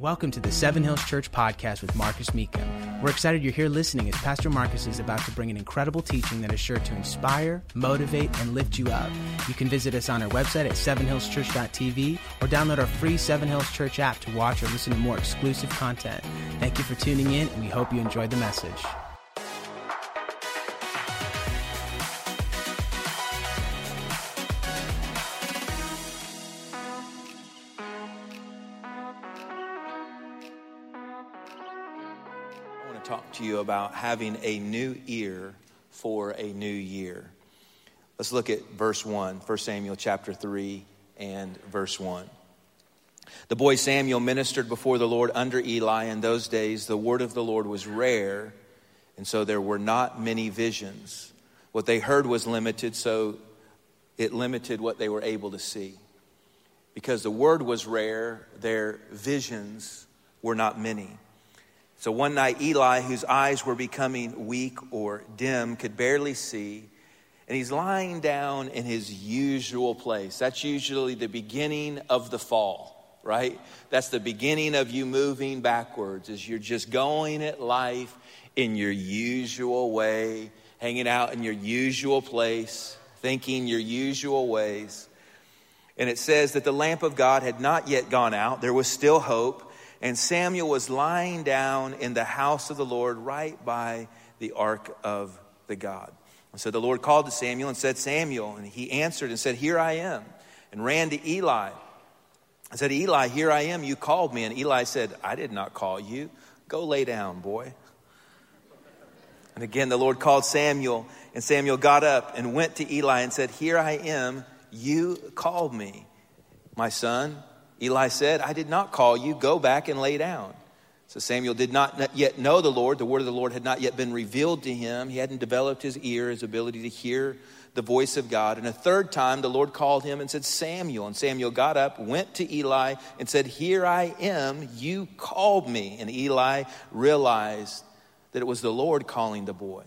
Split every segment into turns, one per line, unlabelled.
Welcome to the Seven Hills Church podcast with Marcus Mecum. We're excited you're here listening as Pastor Marcus is about to bring an incredible teaching that is sure to inspire, motivate, and lift you up. You can visit us on our website at sevenhillschurch.tv or download our free Seven Hills Church app to watch or listen to more exclusive content. Thank you for tuning in, and we hope you enjoyed the message.
To you about having a new ear for a new year. Let's look at verse 1, 1 Samuel chapter 3 and verse 1. The boy Samuel ministered before the Lord under Eli. In those days, the word of the Lord was rare, and so there were not many visions. What they heard was limited, so it limited what they were able to see. Because the word was rare, their visions were not many. So one night, Eli, whose eyes were becoming weak or dim, could barely see, and he's lying down in his usual place. That's usually the beginning of the fall, right? That's the beginning of you moving backwards, as you're just going at life in your usual way, hanging out in your usual place, thinking your usual ways. And it says that the lamp of God had not yet gone out, there was still hope. And Samuel was lying down in the house of the Lord right by the ark of the God. And so the Lord called to Samuel and said, Samuel. And he answered and said, Here I am. And ran to Eli. I said, Eli, here I am. You called me. And Eli said, I did not call you. Go lay down, boy. And again, the Lord called Samuel. And Samuel got up and went to Eli and said, Here I am. You called me, my son. Eli said, I did not call you. Go back and lay down. So Samuel did not yet know the Lord. The word of the Lord had not yet been revealed to him. He hadn't developed his ear, his ability to hear the voice of God. And a third time, the Lord called him and said, Samuel. And Samuel got up, went to Eli, and said, Here I am. You called me. And Eli realized that it was the Lord calling the boy.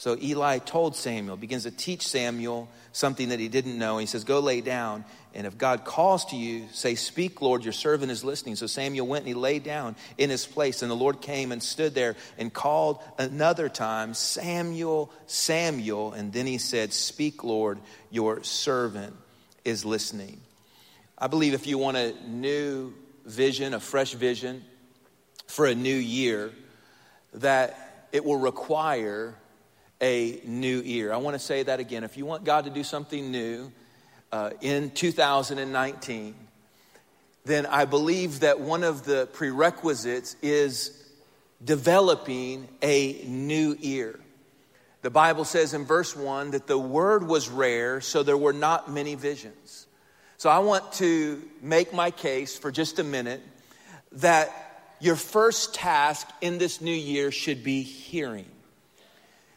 So Eli told Samuel, begins to teach Samuel something that he didn't know. He says, Go lay down. And if God calls to you, say, Speak, Lord, your servant is listening. So Samuel went and he lay down in his place. And the Lord came and stood there and called another time, Samuel, Samuel. And then he said, Speak, Lord, your servant is listening. I believe if you want a new vision, a fresh vision for a new year, that it will require a new ear. I want to say that again. If you want God to do something new uh, in 2019, then I believe that one of the prerequisites is developing a new ear. The Bible says in verse 1 that the word was rare, so there were not many visions. So I want to make my case for just a minute that your first task in this new year should be hearing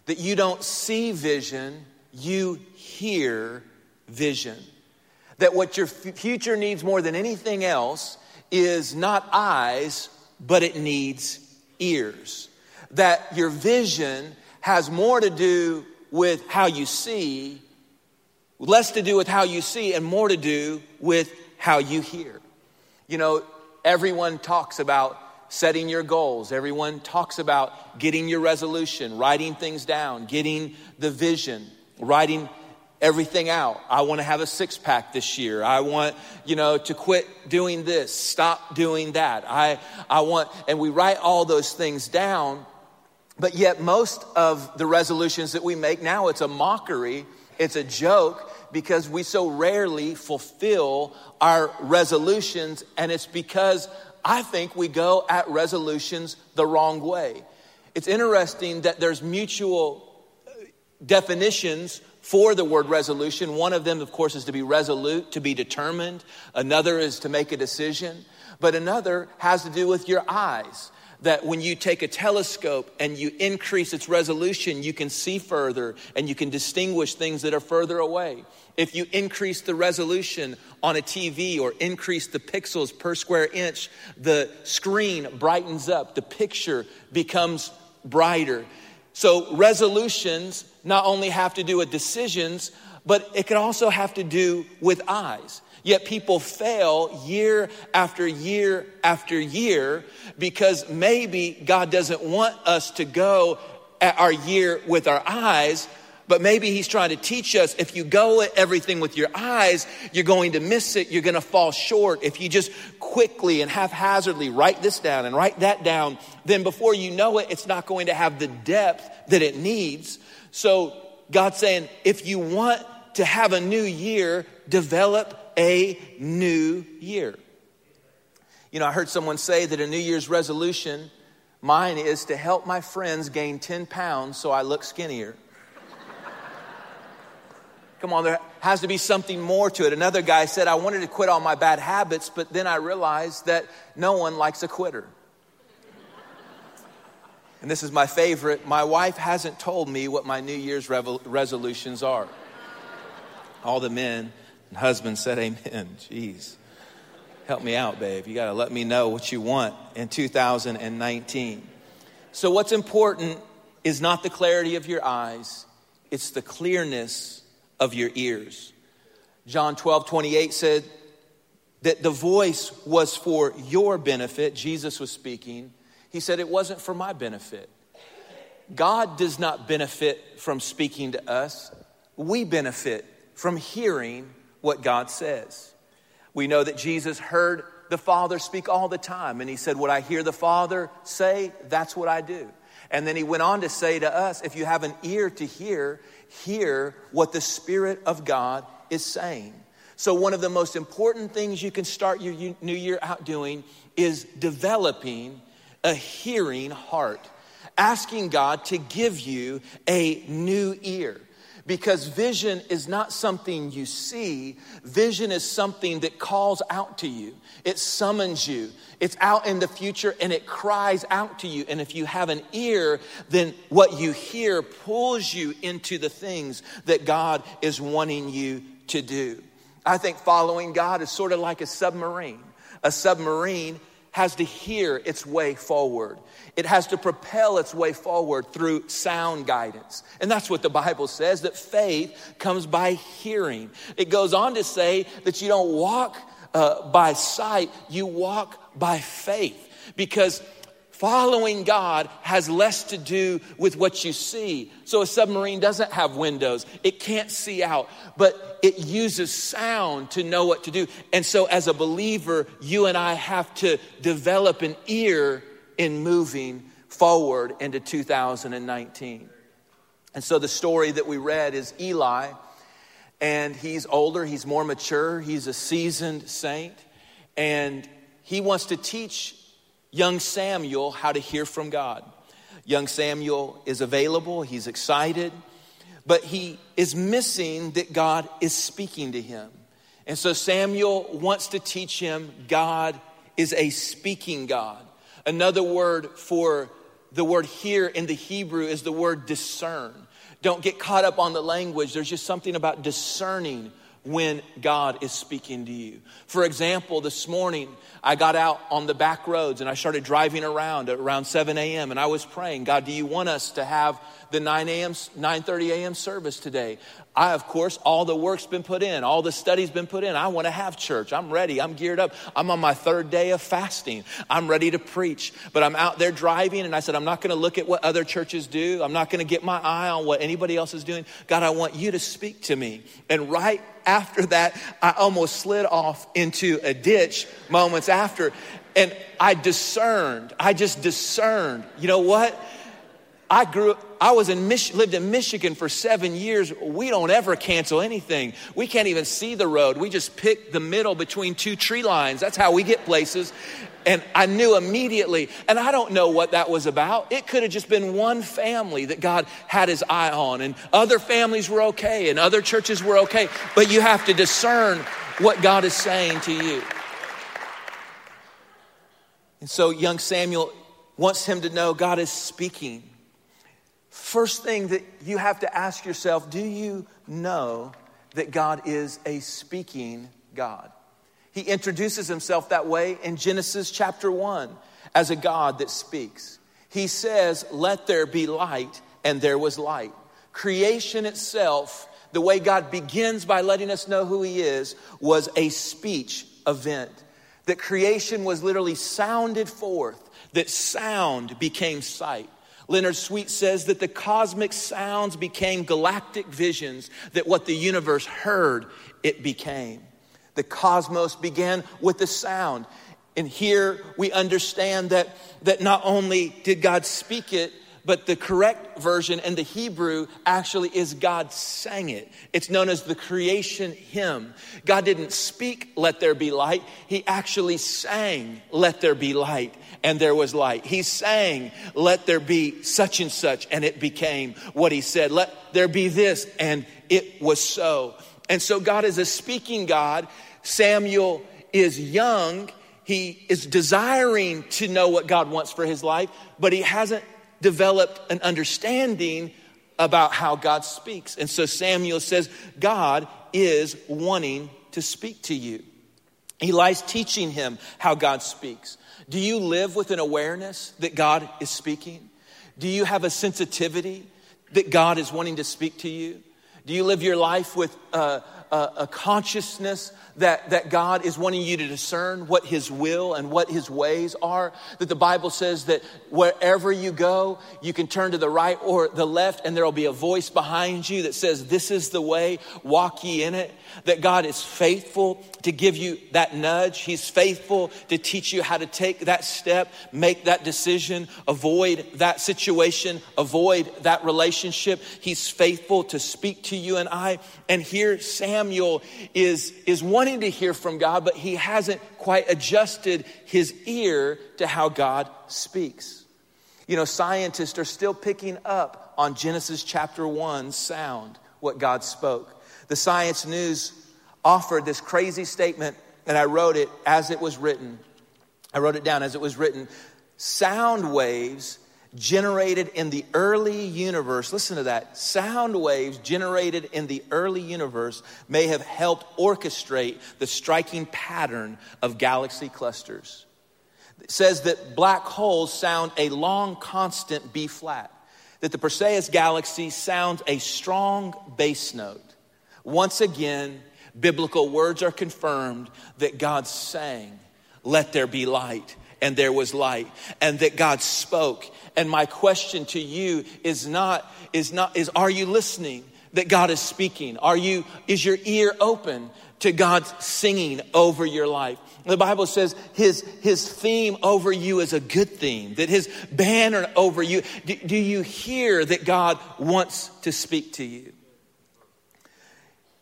that you don't see vision, you hear vision. That what your future needs more than anything else is not eyes, but it needs ears. That your vision has more to do with how you see, less to do with how you see, and more to do with how you hear. You know, everyone talks about setting your goals. Everyone talks about getting your resolution, writing things down, getting the vision, writing everything out. I want to have a six pack this year. I want, you know, to quit doing this, stop doing that. I, I want, and we write all those things down. But yet, most of the resolutions that we make now, it's a mockery, it's a joke because we so rarely fulfill our resolutions, and it's because I think we go at resolutions the wrong way. It's interesting that there's mutual uh, definitions for the word resolution. One of them, of course, is to be resolute, to be determined. Another is to make a decision. But another has to do with your eyes. That when you take a telescope and you increase its resolution, you can see further and you can distinguish things that are further away. If you increase the resolution on a TV or increase the pixels per square inch, the screen brightens up, the picture becomes brighter. So, resolutions not only have to do with decisions, but it can also have to do with eyes. Yet people fail year after year after year because maybe God doesn't want us to go at our year with our eyes, but maybe He's trying to teach us if you go at everything with your eyes, you're going to miss it, you're going to fall short. If you just quickly and haphazardly write this down and write that down, then before you know it, it's not going to have the depth that it needs. So God's saying, if you want to have a new year, develop a new year. You know, I heard someone say that a New Year's resolution, mine is to help my friends gain 10 pounds so I look skinnier. Come on, there has to be something more to it. Another guy said, I wanted to quit all my bad habits, but then I realized that no one likes a quitter. And this is my favorite. My wife hasn't told me what my New Year's resolutions are. All the men and husbands said, Amen. Jeez. Help me out, babe. You got to let me know what you want in 2019. So, what's important is not the clarity of your eyes, it's the clearness of your ears. John 12, 28 said that the voice was for your benefit. Jesus was speaking. He said it wasn't for my benefit. God does not benefit from speaking to us, we benefit from hearing what God says. We know that Jesus heard the Father speak all the time, and he said, What I hear the Father say, that's what I do. And then he went on to say to us, If you have an ear to hear, hear what the Spirit of God is saying. So, one of the most important things you can start your new year out doing is developing a hearing heart, asking God to give you a new ear. Because vision is not something you see, vision is something that calls out to you. It summons you. It's out in the future and it cries out to you. And if you have an ear, then what you hear pulls you into the things that God is wanting you to do. I think following God is sort of like a submarine. A submarine has to hear its way forward. It has to propel its way forward through sound guidance. And that's what the Bible says that faith comes by hearing. It goes on to say that you don't walk uh, by sight, you walk by faith. Because Following God has less to do with what you see. So a submarine doesn't have windows, it can't see out, but it uses sound to know what to do. And so, as a believer, you and I have to develop an ear in moving forward into 2019. And so, the story that we read is Eli, and he's older, he's more mature, he's a seasoned saint, and he wants to teach young Samuel how to hear from God. Young Samuel is available, he's excited, but he is missing that God is speaking to him. And so Samuel wants to teach him God is a speaking God. Another word for the word here in the Hebrew is the word discern. Don't get caught up on the language. There's just something about discerning when God is speaking to you. For example, this morning I got out on the back roads and I started driving around at around 7 a.m. and I was praying, God, do you want us to have the 9 a.m., 9:30 a.m. service today? I, of course, all the work's been put in, all the study's been put in. I want to have church. I'm ready. I'm geared up. I'm on my third day of fasting. I'm ready to preach. But I'm out there driving, and I said, I'm not going to look at what other churches do. I'm not going to get my eye on what anybody else is doing. God, I want you to speak to me. And right after that, I almost slid off into a ditch moments after. And I discerned, I just discerned, you know what? I grew, I was in Mich- lived in Michigan for seven years. We don't ever cancel anything. We can't even see the road. We just pick the middle between two tree lines. That's how we get places. And I knew immediately. And I don't know what that was about. It could have just been one family that God had his eye on, and other families were okay, and other churches were okay. But you have to discern what God is saying to you. And so, young Samuel wants him to know God is speaking. First thing that you have to ask yourself do you know that God is a speaking God? He introduces himself that way in Genesis chapter 1 as a God that speaks. He says, Let there be light, and there was light. Creation itself the way God begins by letting us know who He is, was a speech event. That creation was literally sounded forth, that sound became sight. Leonard Sweet says that the cosmic sounds became galactic visions, that what the universe heard, it became. The cosmos began with the sound. And here we understand that, that not only did God speak it, but the correct version in the Hebrew actually is God sang it. It's known as the creation hymn. God didn't speak, let there be light. He actually sang, let there be light, and there was light. He sang, let there be such and such, and it became what he said. Let there be this, and it was so. And so God is a speaking God. Samuel is young. He is desiring to know what God wants for his life, but he hasn't developed an understanding about how God speaks. And so Samuel says, God is wanting to speak to you. Eli's teaching him how God speaks. Do you live with an awareness that God is speaking? Do you have a sensitivity that God is wanting to speak to you? Do you live your life with uh, a, a consciousness that, that God is wanting you to discern what His will and what His ways are. That the Bible says that wherever you go, you can turn to the right or the left, and there will be a voice behind you that says, This is the way, walk ye in it. That God is faithful to give you that nudge. He's faithful to teach you how to take that step, make that decision, avoid that situation, avoid that relationship. He's faithful to speak to you and I. And here Samuel is, is wanting to hear from God, but he hasn't quite adjusted his ear to how God speaks. You know, scientists are still picking up on Genesis chapter 1 sound, what God spoke. The Science News offered this crazy statement, and I wrote it as it was written. I wrote it down as it was written. Sound waves generated in the early universe, listen to that, sound waves generated in the early universe may have helped orchestrate the striking pattern of galaxy clusters. It says that black holes sound a long constant B flat, that the Perseus galaxy sounds a strong bass note. Once again, biblical words are confirmed that God sang, Let there be light and there was light and that God spoke. And my question to you is not, is not, is are you listening that God is speaking? Are you, is your ear open to God singing over your life? The Bible says his, his theme over you is a good theme, that his banner over you. Do, do you hear that God wants to speak to you?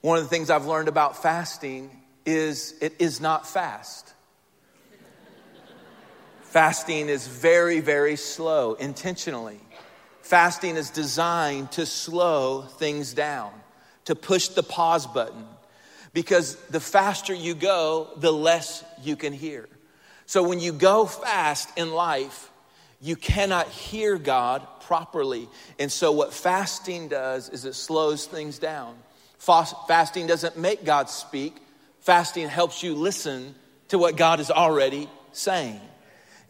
One of the things I've learned about fasting is it is not fast. Fasting is very, very slow, intentionally. Fasting is designed to slow things down, to push the pause button, because the faster you go, the less you can hear. So when you go fast in life, you cannot hear God properly. And so what fasting does is it slows things down. Fasting doesn't make God speak, fasting helps you listen to what God is already saying.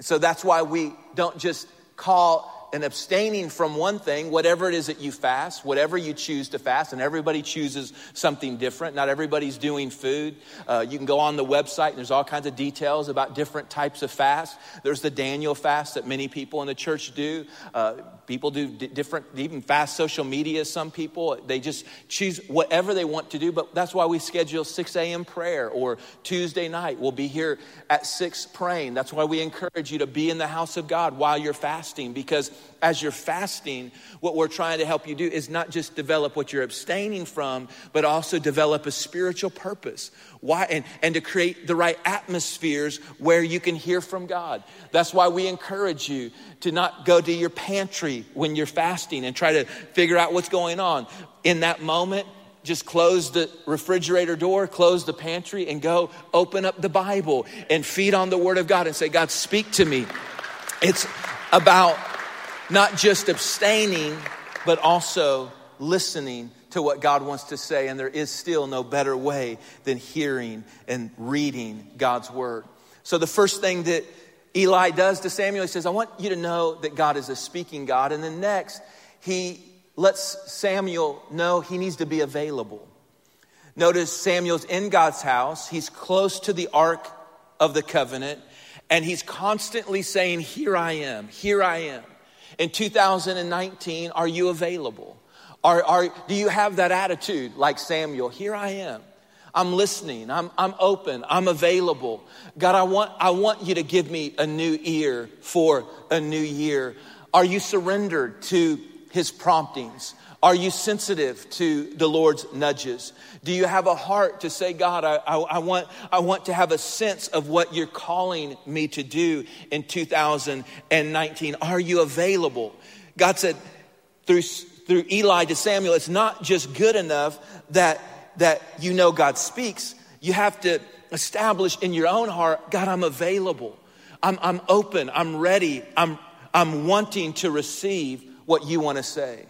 And so that's why we don't just call and abstaining from one thing, whatever it is that you fast, whatever you choose to fast, and everybody chooses something different. Not everybody's doing food. Uh, you can go on the website, and there's all kinds of details about different types of fast. There's the Daniel fast that many people in the church do. Uh, people do d- different, even fast social media. Some people, they just choose whatever they want to do, but that's why we schedule 6 a.m. prayer or Tuesday night. We'll be here at 6 praying. That's why we encourage you to be in the house of God while you're fasting because as you're fasting, what we're trying to help you do is not just develop what you're abstaining from, but also develop a spiritual purpose. Why? And, and to create the right atmospheres where you can hear from God. That's why we encourage you to not go to your pantry when you're fasting and try to figure out what's going on. In that moment, just close the refrigerator door, close the pantry, and go open up the Bible and feed on the Word of God and say, God, speak to me. It's about not just abstaining, but also listening to what God wants to say. And there is still no better way than hearing and reading God's word. So the first thing that Eli does to Samuel, he says, I want you to know that God is a speaking God. And then next, he lets Samuel know he needs to be available. Notice Samuel's in God's house, he's close to the ark of the covenant, and he's constantly saying, Here I am, here I am. In 2019, are you available? Are, are, do you have that attitude like Samuel? Here I am. I'm listening. I'm, I'm open. I'm available. God, I want, I want you to give me a new ear for a new year. Are you surrendered to his promptings? Are you sensitive to the Lord's nudges? Do you have a heart to say, God, I, I, I, want, I want to have a sense of what you're calling me to do in 2019? Are you available? God said through, through Eli to Samuel, it's not just good enough that, that you know God speaks. You have to establish in your own heart, God, I'm available. I'm, I'm open. I'm ready. I'm, I'm wanting to receive what you want to say.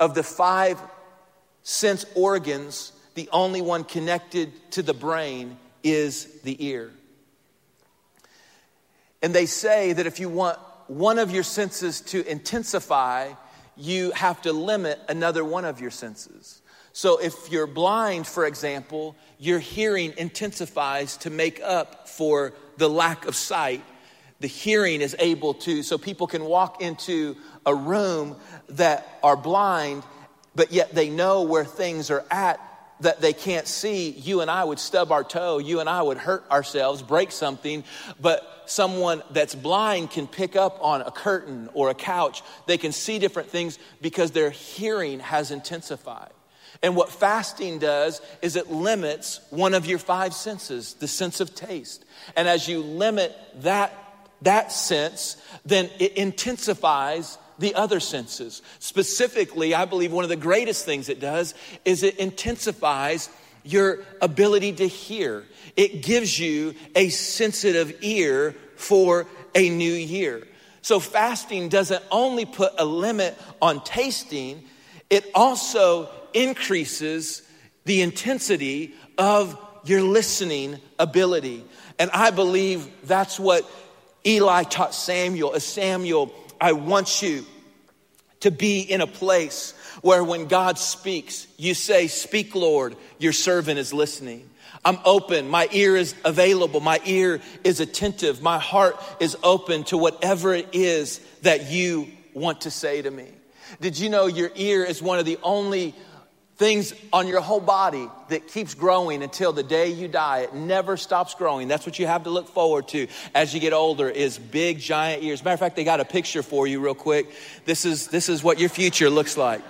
Of the five sense organs, the only one connected to the brain is the ear. And they say that if you want one of your senses to intensify, you have to limit another one of your senses. So if you're blind, for example, your hearing intensifies to make up for the lack of sight. The hearing is able to, so people can walk into a room that are blind, but yet they know where things are at that they can't see. You and I would stub our toe, you and I would hurt ourselves, break something, but someone that's blind can pick up on a curtain or a couch. They can see different things because their hearing has intensified. And what fasting does is it limits one of your five senses, the sense of taste. And as you limit that, that sense, then it intensifies the other senses. Specifically, I believe one of the greatest things it does is it intensifies your ability to hear. It gives you a sensitive ear for a new year. So, fasting doesn't only put a limit on tasting, it also increases the intensity of your listening ability. And I believe that's what Eli taught Samuel. As Samuel I want you to be in a place where when God speaks, you say, Speak, Lord, your servant is listening. I'm open. My ear is available. My ear is attentive. My heart is open to whatever it is that you want to say to me. Did you know your ear is one of the only things on your whole body that keeps growing until the day you die. It never stops growing. That's what you have to look forward to as you get older is big giant ears. Matter of fact, they got a picture for you real quick. This is this is what your future looks like.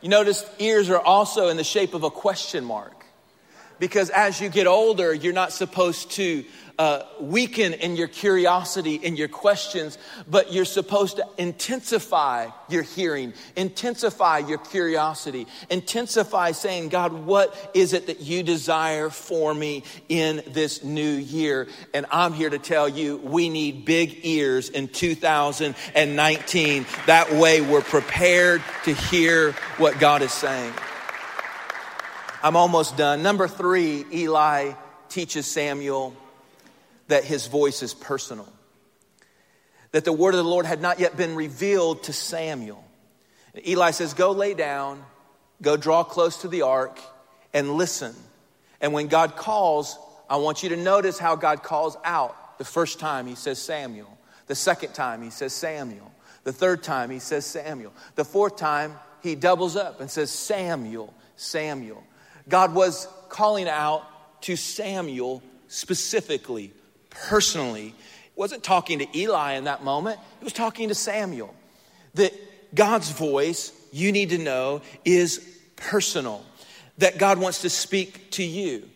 You notice ears are also in the shape of a question mark. Because as you get older, you're not supposed to uh, weaken in your curiosity and your questions, but you're supposed to intensify your hearing, intensify your curiosity, intensify saying, God, what is it that you desire for me in this new year? And I'm here to tell you, we need big ears in 2019. That way we're prepared to hear what God is saying. I'm almost done. Number three, Eli teaches Samuel that his voice is personal, that the word of the Lord had not yet been revealed to Samuel. Eli says, Go lay down, go draw close to the ark, and listen. And when God calls, I want you to notice how God calls out. The first time he says Samuel. The second time he says Samuel. The third time he says Samuel. The fourth time he doubles up and says Samuel, Samuel. God was calling out to Samuel specifically personally. Wasn't talking to Eli in that moment, he was talking to Samuel. That God's voice, you need to know, is personal. That God wants to speak to you.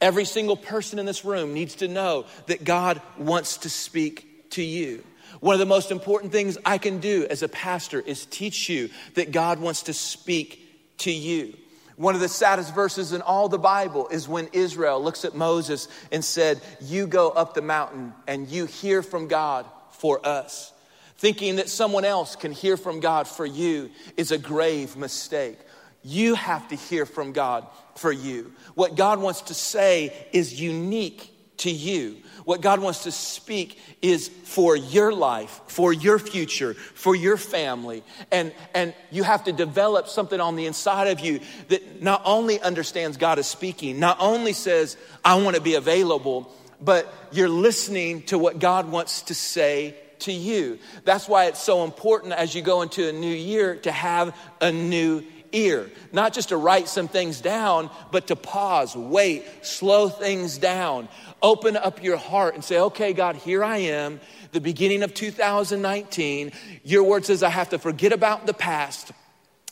Every single person in this room needs to know that God wants to speak to you. One of the most important things I can do as a pastor is teach you that God wants to speak to you. One of the saddest verses in all the Bible is when Israel looks at Moses and said, You go up the mountain and you hear from God for us. Thinking that someone else can hear from God for you is a grave mistake. You have to hear from God for you. What God wants to say is unique to you. What God wants to speak is for your life, for your future, for your family. And, and you have to develop something on the inside of you that not only understands God is speaking, not only says, I want to be available, but you're listening to what God wants to say to you. That's why it's so important as you go into a new year to have a new ear. Not just to write some things down, but to pause, wait, slow things down. Open up your heart and say, okay, God, here I am, the beginning of 2019. Your word says I have to forget about the past.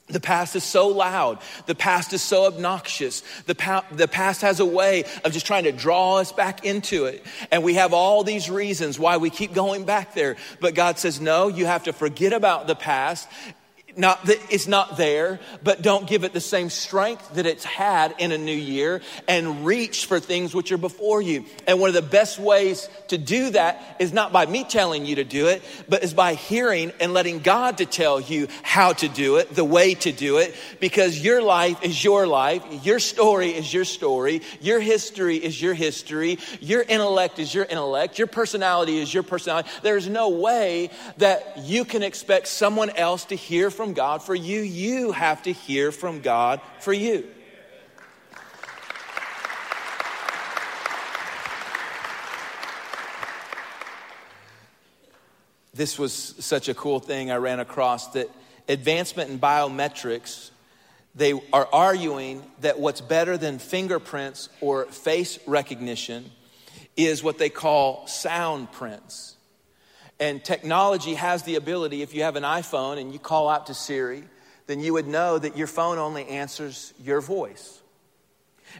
The past is so loud. The past is so obnoxious. The, pa- the past has a way of just trying to draw us back into it. And we have all these reasons why we keep going back there. But God says, no, you have to forget about the past not that it's not there, but don't give it the same strength that it's had in a new year and reach for things which are before you. And one of the best ways to do that is not by me telling you to do it, but is by hearing and letting God to tell you how to do it, the way to do it, because your life is your life, your story is your story, your history is your history, your intellect is your intellect, your personality is your personality. There's no way that you can expect someone else to hear from from God for you, you have to hear from God for you. This was such a cool thing I ran across that advancement in biometrics they are arguing that what's better than fingerprints or face recognition is what they call sound prints. And technology has the ability, if you have an iPhone and you call out to Siri, then you would know that your phone only answers your voice.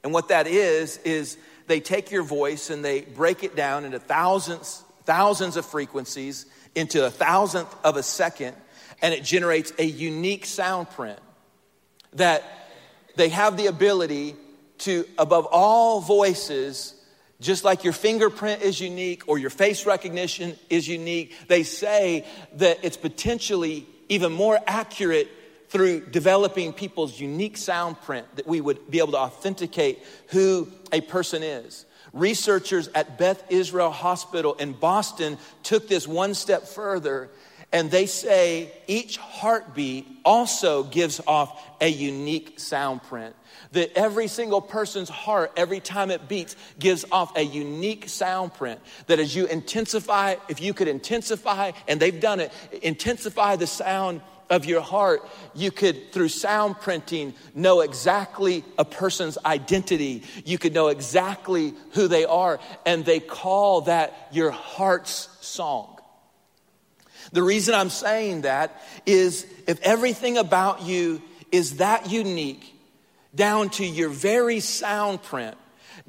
And what that is, is they take your voice and they break it down into thousands, thousands of frequencies into a thousandth of a second, and it generates a unique sound print that they have the ability to, above all voices, just like your fingerprint is unique or your face recognition is unique, they say that it's potentially even more accurate through developing people's unique sound print that we would be able to authenticate who a person is. Researchers at Beth Israel Hospital in Boston took this one step further and they say each heartbeat also gives off a unique sound print that every single person's heart, every time it beats, gives off a unique sound print. That as you intensify, if you could intensify, and they've done it, intensify the sound of your heart, you could, through sound printing, know exactly a person's identity. You could know exactly who they are, and they call that your heart's song. The reason I'm saying that is if everything about you is that unique, down to your very sound print,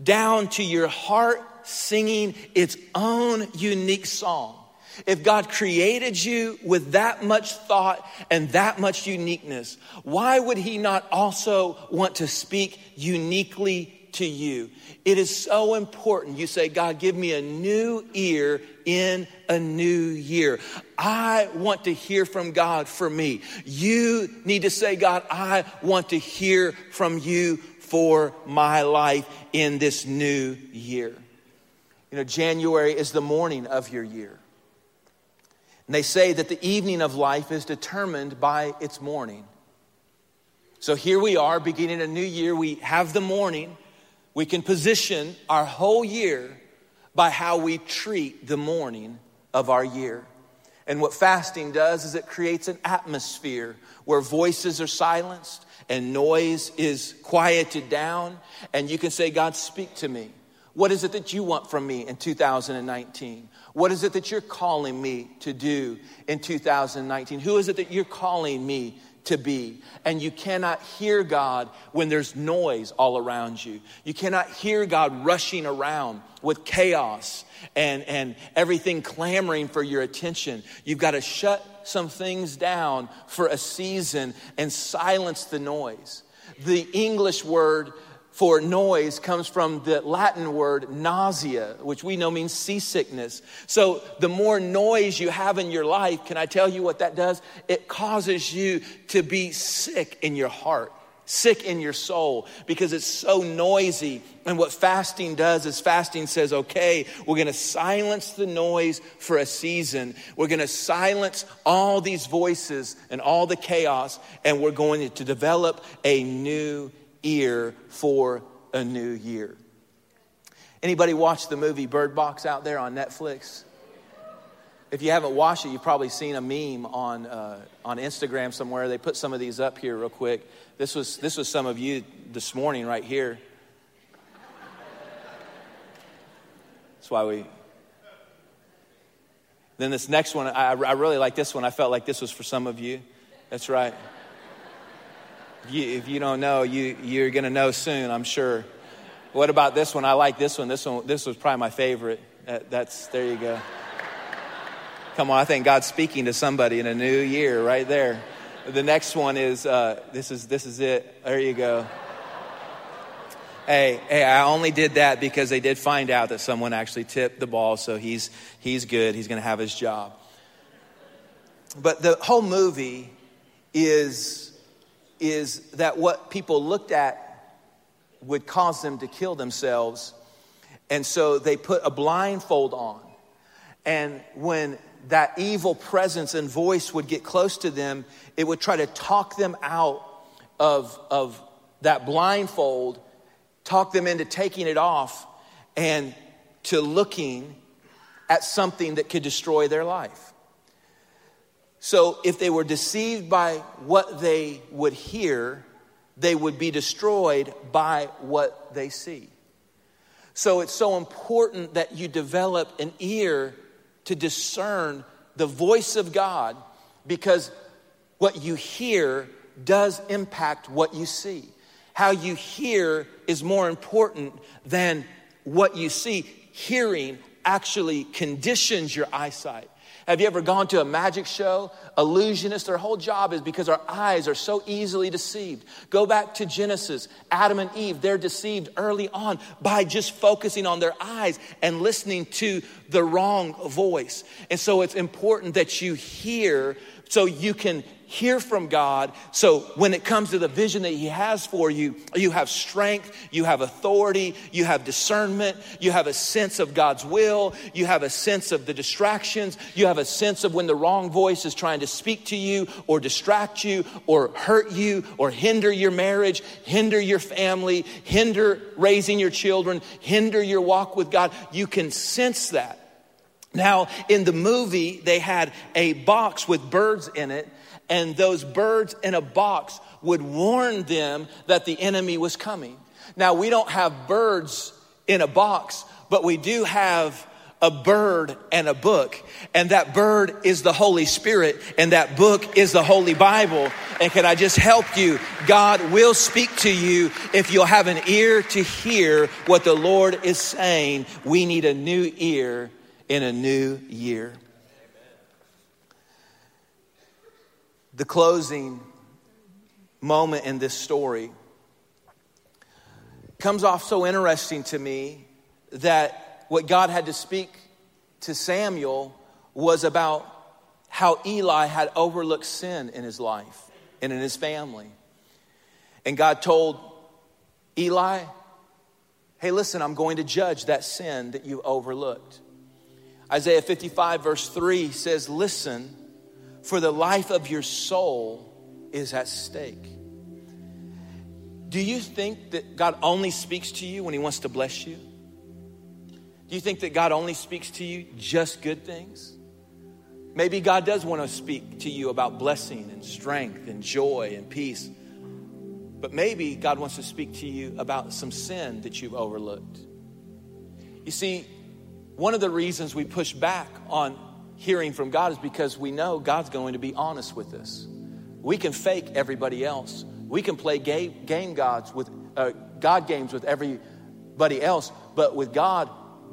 down to your heart singing its own unique song. If God created you with that much thought and that much uniqueness, why would He not also want to speak uniquely to you? It is so important. You say, God, give me a new ear in a new year. I want to hear from God for me. You need to say, God, I want to hear from you for my life in this new year. You know, January is the morning of your year. And they say that the evening of life is determined by its morning. So here we are, beginning a new year. We have the morning. We can position our whole year by how we treat the morning of our year. And what fasting does is it creates an atmosphere where voices are silenced and noise is quieted down. And you can say, God, speak to me. What is it that you want from me in 2019? What is it that you're calling me to do in 2019? Who is it that you're calling me to be. And you cannot hear God when there's noise all around you. You cannot hear God rushing around with chaos and, and everything clamoring for your attention. You've got to shut some things down for a season and silence the noise. The English word for noise comes from the Latin word nausea, which we know means seasickness. So the more noise you have in your life, can I tell you what that does? It causes you to be sick in your heart. sick in your soul because it's so noisy. And what fasting does is fasting says, okay, we're going to silence the noise for a season. We're going to silence all these voices and all the chaos, and we're going to develop a new ear for a new year. Anybody watch the movie Bird Box out there on Netflix? If you haven't watched it, you've probably seen a meme on, uh, on Instagram somewhere. They put some of these up here real quick. This was, this was some of you this morning right here. That's why we. Then this next one, I, I really like this one. I felt like this was for some of you. That's right. You, if you don't know, you, you're going to know soon, I'm sure. What about this one? I like this one. This one, this was probably my favorite. That, that's there you go. Come on, I think God's speaking to somebody in a new year right there. The next one is uh, this is this is it. There you go. Hey, hey, I only did that because they did find out that someone actually tipped the ball, so he's he's good. He's going to have his job. But the whole movie is is that what people looked at would cause them to kill themselves, and so they put a blindfold on. And when that evil presence and voice would get close to them, it would try to talk them out of, of that blindfold, talk them into taking it off, and to looking at something that could destroy their life. So if they were deceived by what they would hear, they would be destroyed by what they see. So it's so important that you develop an ear to discern the voice of God because what you hear does impact what you see. How you hear is more important than what you see. Hearing actually conditions your eyesight. Have you ever gone to a magic show? Illusionists, their whole job is because our eyes are so easily deceived. Go back to Genesis. Adam and Eve, they're deceived early on by just focusing on their eyes and listening to the wrong voice. And so it's important that you hear so you can hear from God. So when it comes to the vision that He has for you, you have strength, you have authority, you have discernment, you have a sense of God's will, you have a sense of the distractions, you have a sense of when the wrong voice is trying to speak to you or distract you or hurt you or hinder your marriage, hinder your family, hinder raising your children, hinder your walk with God. You can sense that. Now, in the movie, they had a box with birds in it and those birds in a box would warn them that the enemy was coming. Now, we don't have birds in a box, but we do have a bird and a book. And that bird is the Holy Spirit, and that book is the Holy Bible. And can I just help you? God will speak to you if you'll have an ear to hear what the Lord is saying. We need a new ear in a new year. The closing moment in this story comes off so interesting to me that what God had to speak to Samuel was about how Eli had overlooked sin in his life and in his family. And God told Eli, hey, listen, I'm going to judge that sin that you overlooked. Isaiah 55, verse 3 says, Listen, for the life of your soul is at stake. Do you think that God only speaks to you when He wants to bless you? Do you think that God only speaks to you just good things? Maybe God does want to speak to you about blessing and strength and joy and peace. But maybe God wants to speak to you about some sin that you've overlooked. You see, one of the reasons we push back on hearing from God is because we know God's going to be honest with us. We can fake everybody else. We can play game, game gods with uh, God games with everybody else, but with God,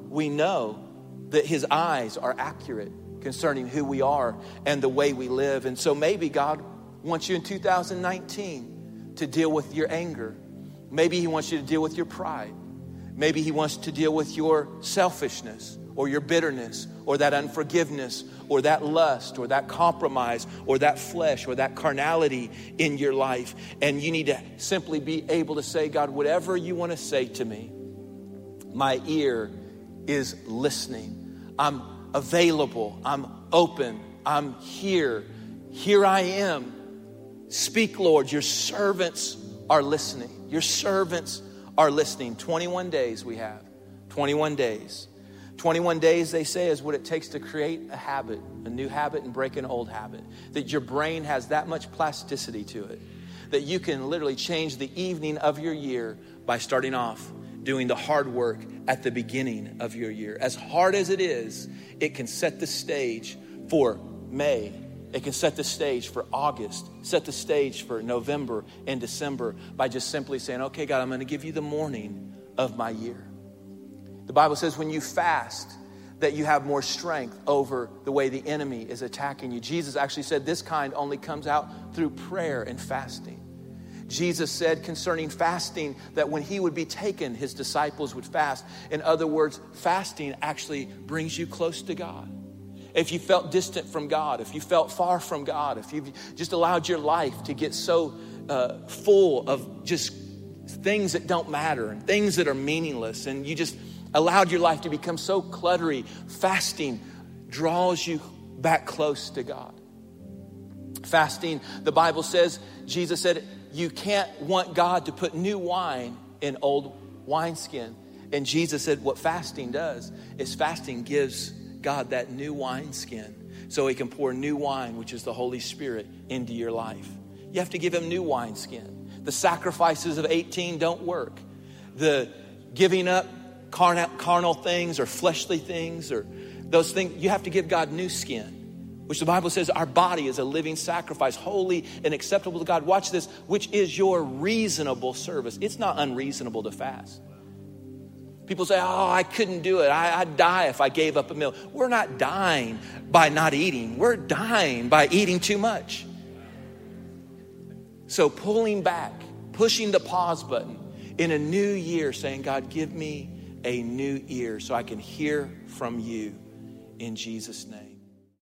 we know that His eyes are accurate concerning who we are and the way we live. And so maybe God wants you in 2019 to deal with your anger. Maybe He wants you to deal with your pride. Maybe He wants to deal with your selfishness or your bitterness or that unforgiveness or that lust or that compromise or that flesh or that carnality in your life. And you need to simply be able to say, God, whatever you want to say to me, my ear is listening. I'm available. I'm open. I'm here. Here I am. Speak, Lord. Your servants are listening. Your servants are listening. 21 days we have. 21 days. 21 days, they say, is what it takes to create a habit, a new habit, and break an old habit. That your brain has that much plasticity to it. That you can literally change the evening of your year by starting off doing the hard work at the beginning of your year. As hard as it is, it can set the stage for May. It can set the stage for August, set the stage for November and December by just simply saying, okay, God, I'm going to give you the morning of my year. The Bible says when you fast, that you have more strength over the way the enemy is attacking you. Jesus actually said this kind only comes out through prayer and fasting. Jesus said concerning fasting that when he would be taken, his disciples would fast. In other words, fasting actually brings you close to God. If you felt distant from God, if you felt far from God, if you've just allowed your life to get so uh, full of just things that don't matter and things that are meaningless, and you just allowed your life to become so cluttery, fasting draws you back close to God. Fasting, the Bible says, Jesus said, you can't want God to put new wine in old wineskin. And Jesus said, what fasting does is fasting gives God that new wineskin so he can pour new wine, which is the Holy Spirit, into your life. You have to give him new wineskin. The sacrifices of 18 don't work. The giving up carnal, carnal things or fleshly things or those things, you have to give God new skin which the Bible says our body is a living sacrifice, holy and acceptable to God. Watch this, which is your reasonable service. It's not unreasonable to fast. People say, Oh, I couldn't do it. I, would die if I gave up a meal. We're not dying by not eating, we're dying by eating too much. So, pulling back, pushing the pause button in a new year, saying, God, give me a new ear so I can hear from you in Jesus' name.